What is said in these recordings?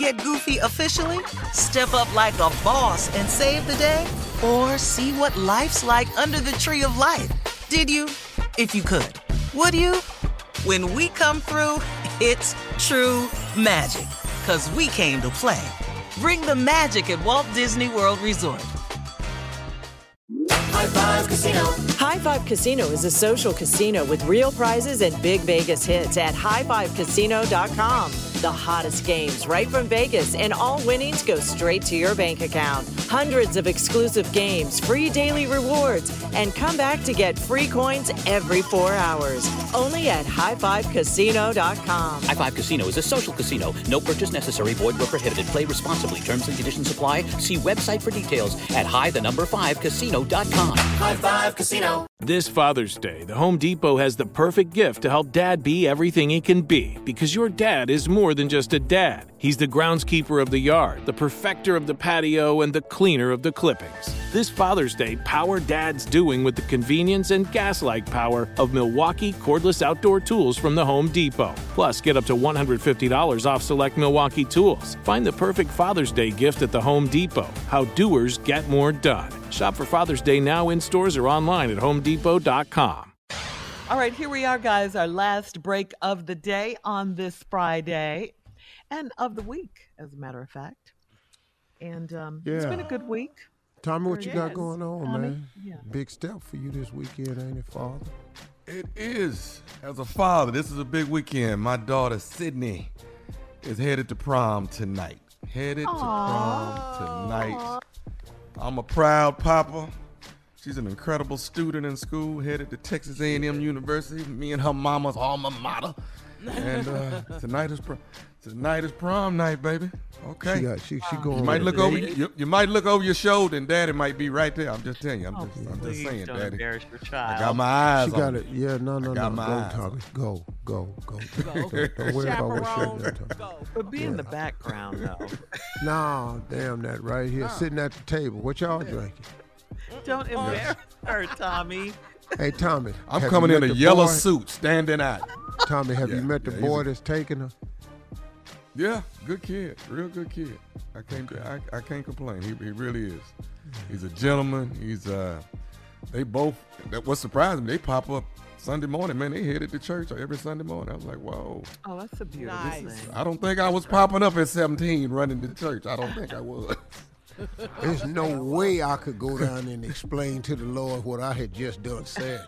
get goofy officially? Step up like a boss and save the day? Or see what life's like under the tree of life? Did you? If you could. Would you? When we come through, it's true magic. Cause we came to play. Bring the magic at Walt Disney World Resort. High Five Casino. High Five Casino is a social casino with real prizes and big Vegas hits at highfivecasino.com. The hottest games right from Vegas, and all winnings go straight to your bank account. Hundreds of exclusive games, free daily rewards, and come back to get free coins every four hours. Only at highfivecasino.com. High Five Casino is a social casino. No purchase necessary. Void where prohibited. Play responsibly. Terms and conditions apply. See website for details at high the number five casino.com. High Five Casino. This Father's Day, the Home Depot has the perfect gift to help dad be everything he can be because your dad is more than just a dad. He's the groundskeeper of the yard, the perfecter of the patio, and the cleaner of the clippings. This Father's Day, power dad's doing with the convenience and gas like power of Milwaukee cordless outdoor tools from the Home Depot. Plus, get up to $150 off select Milwaukee tools. Find the perfect Father's Day gift at the Home Depot. How doers get more done. Shop for Father's Day now in stores or online at homedepot.com. All right, here we are, guys. Our last break of the day on this Friday and of the week, as a matter of fact. And um, it's been a good week. Tommy, what you got Yes. going on, Tommy? man? Yeah. Big step for you this weekend, ain't it, Father? It is. As a father, this is a big weekend. My daughter Sydney is headed to prom tonight. Headed to prom tonight. I'm a proud papa. She's an incredible student in school, headed to Texas A&M University. Me and her mama's alma mater. And uh, tonight is prom. Tonight is prom night, baby. Okay. She got she she going. You might look over you, you might look over your shoulder and daddy might be right there. I'm just telling you. I'm Oh, just, I'm just saying, don't daddy. embarrass your I got my eyes She on got you. it. Yeah, no, no, I no. got Go, eyes Tommy. Go, go, go. Go. Don't, don't worry about what Chaperone, you're doing, Tommy. But be in the background, though. Nah, damn that right here, sitting at the table. What y'all drinking? Don't embarrass her, Tommy. Hey, Tommy. I'm coming in a yellow boy? suit, standing out. Tommy, have Yeah, you met the yeah, boy that's taking her? Yeah, good kid, real good kid. I can't, I, I can't complain. He, he really is. He's a gentleman. He's uh, they both. That what surprised me. They pop up Sunday morning, man. They headed to church every Sunday morning. I was like, whoa. Oh, that's a beautiful Nice. thing. I don't think I was popping up at 17 running to church. I don't think I was. There's no way I could go down and explain to the Lord what I had just done said.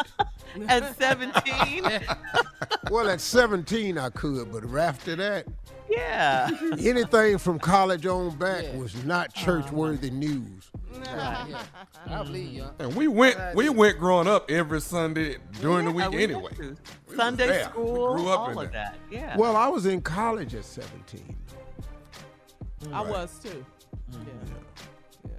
At 17? well, at 17 I could, but after that, yeah. anything from college on back was not church-worthy news. Right, yeah. I believe you. And we went, we went growing up every Sunday during the week we anyway. We Sunday there. We school, grew up all in of there. that. Yeah. Well, I was in college at 17. I was too. Mm-hmm. Yeah.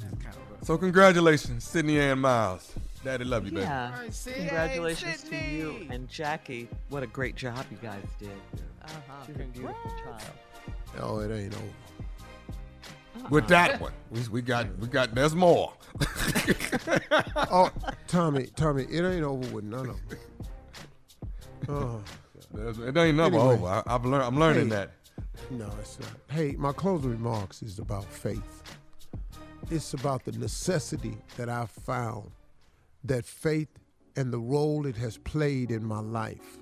yeah. So congratulations, Sydney Ann Miles. Daddy love you, baby. yeah. All right, see? Congratulations to you and Jackie. What a great job you guys did. Uh-huh. She's a beautiful child. Oh, it ain't over. with that one. We, we got we got there's more. oh, Tommy, Tommy, it ain't over with none of them. Oh, There's- it ain't never Anyway. over. I, I've learned. I'm learning Hey. that. no, it's not. Hey, my closing remarks is about faith. It's about the necessity that I've found that faith and the role it has played in my life.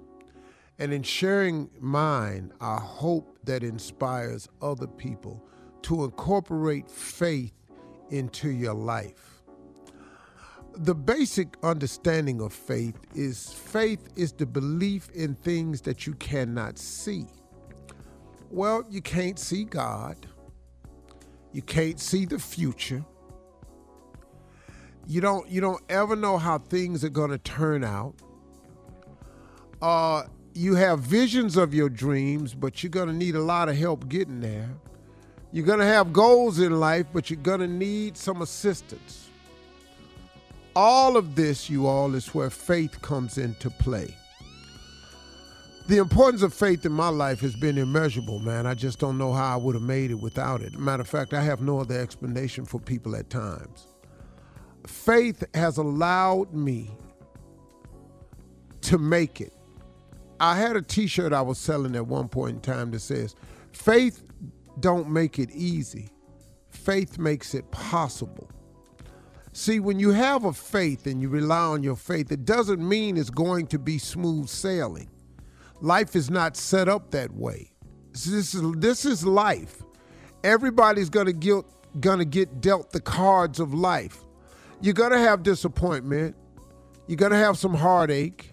And in sharing mine, I hope that inspires other people to incorporate faith into your life. The basic understanding of faith is faith is the belief in things that you cannot see. Well, you can't see God. You can't see the future. You don't you don't ever know how things are going to turn out. Uh you have visions of your dreams, but you're going to need a lot of help getting there. You're going to have goals in life, but you're going to need some assistance. All of this, you all, is where faith comes into play. The importance of faith in my life has been immeasurable, man. I just don't know how I would have made it without it. Matter of fact, I have no other explanation for people at times. Faith has allowed me to make it. I had a t-shirt I was selling at one point in time that says, "Faith don't make it easy. Faith makes it possible." See, when you have a faith and you rely on your faith, it doesn't mean it's going to be smooth sailing. Life is not set up that way. This is this is life. Everybody's gonna get gonna get dealt the cards of life. You're gonna have disappointment. You're gonna have some heartache.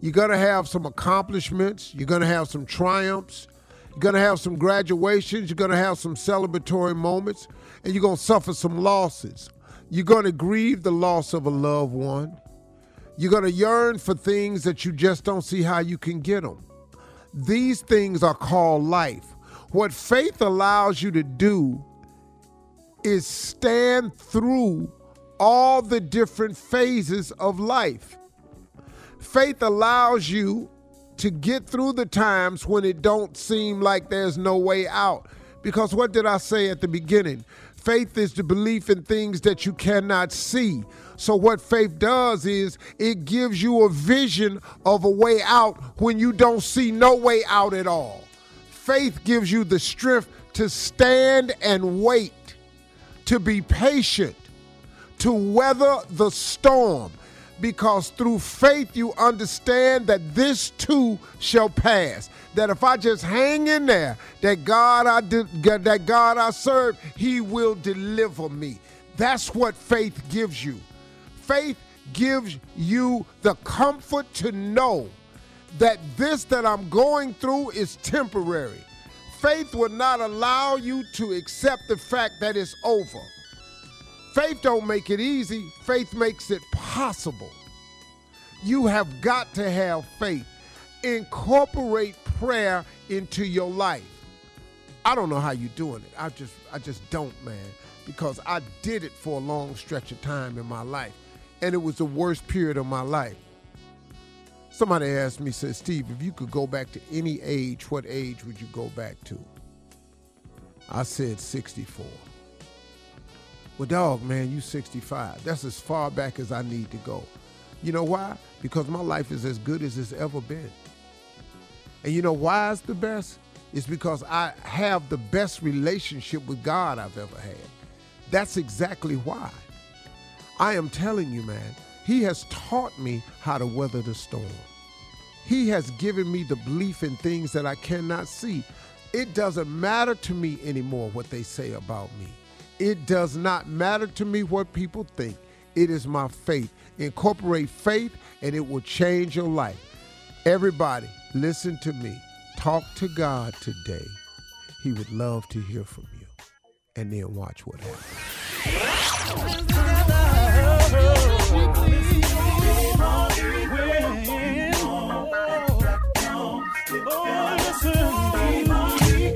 You're gonna have some accomplishments. You're gonna have some triumphs. You're gonna have some graduations. You're gonna have some celebratory moments, and you're gonna suffer some losses. You're gonna grieve the loss of a loved one. You're going to yearn for things that you just don't see how you can get them. These things are called life. What faith allows you to do is stand through all the different phases of life. Faith allows you to get through the times when it don't seem like there's no way out. Because what did I say at the beginning? Faith is the belief in things that you cannot see. So what faith does is it gives you a vision of a way out when you don't see no way out at all. Faith gives you the strength to stand and wait, to be patient, to weather the storm because through faith you understand that this too shall pass. That if i just hang in there that god i did that god i serve he will deliver me. That's what faith gives you. Faith gives you the comfort to know that this that i'm going through is temporary. Faith will not allow you to accept the fact that it's over Faith don't make it easy, faith makes it possible. You have got to have faith. Incorporate prayer into your life. I don't know how you're doing it. I just I just don't, man, because I did it for a long stretch of time in my life and it was the worst period of my life. Somebody asked me said, "Steve, if you could go back to any age, what age would you go back to?" I said 64. Well, dog, man, you 65. That's as far back as I need to go. You know why? Because my life is as good as it's ever been. And you know why it's the best? It's because I have the best relationship with God I've ever had. That's exactly why. I am telling you, man, He has taught me how to weather the storm. He has given me the belief in things that I cannot see. It doesn't matter to me anymore what they say about me. It does not matter to me what people think. It is my faith. Incorporate faith and it will change your life. Everybody, listen to me. Talk to God today. He would love to hear from you. And then watch what happens.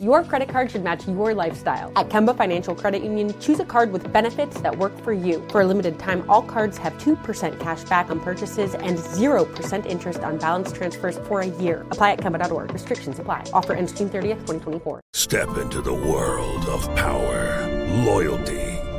Your credit card should match your lifestyle. At Kemba Financial Credit Union, choose a card with benefits that work for you. For a limited time, all cards have 2% cash back on purchases and 0% interest on balance transfers for a year. Apply at Kemba.org. Restrictions apply. Offer ends June 30th, 2024. Step into the world of power, loyalty,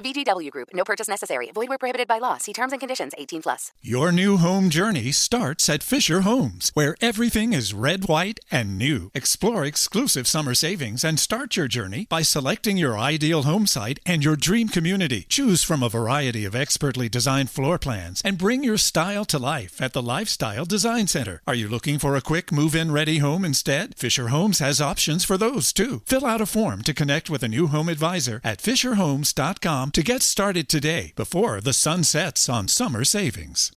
VGW Group. No purchase necessary. Void where prohibited by law. See terms and conditions. 18 plus. Your new home journey starts at Fischer Homes, where everything is red, white, and new. Explore exclusive summer savings and start your journey by selecting your ideal home site and your dream community. Choose from a variety of expertly designed floor plans and bring your style to life at the Lifestyle Design Center. Are you looking for a quick move-in ready home instead? Fischer Homes has options for those too. Fill out a form to connect with a new home advisor at fischerhomes.com to get started today before the sun sets on summer savings.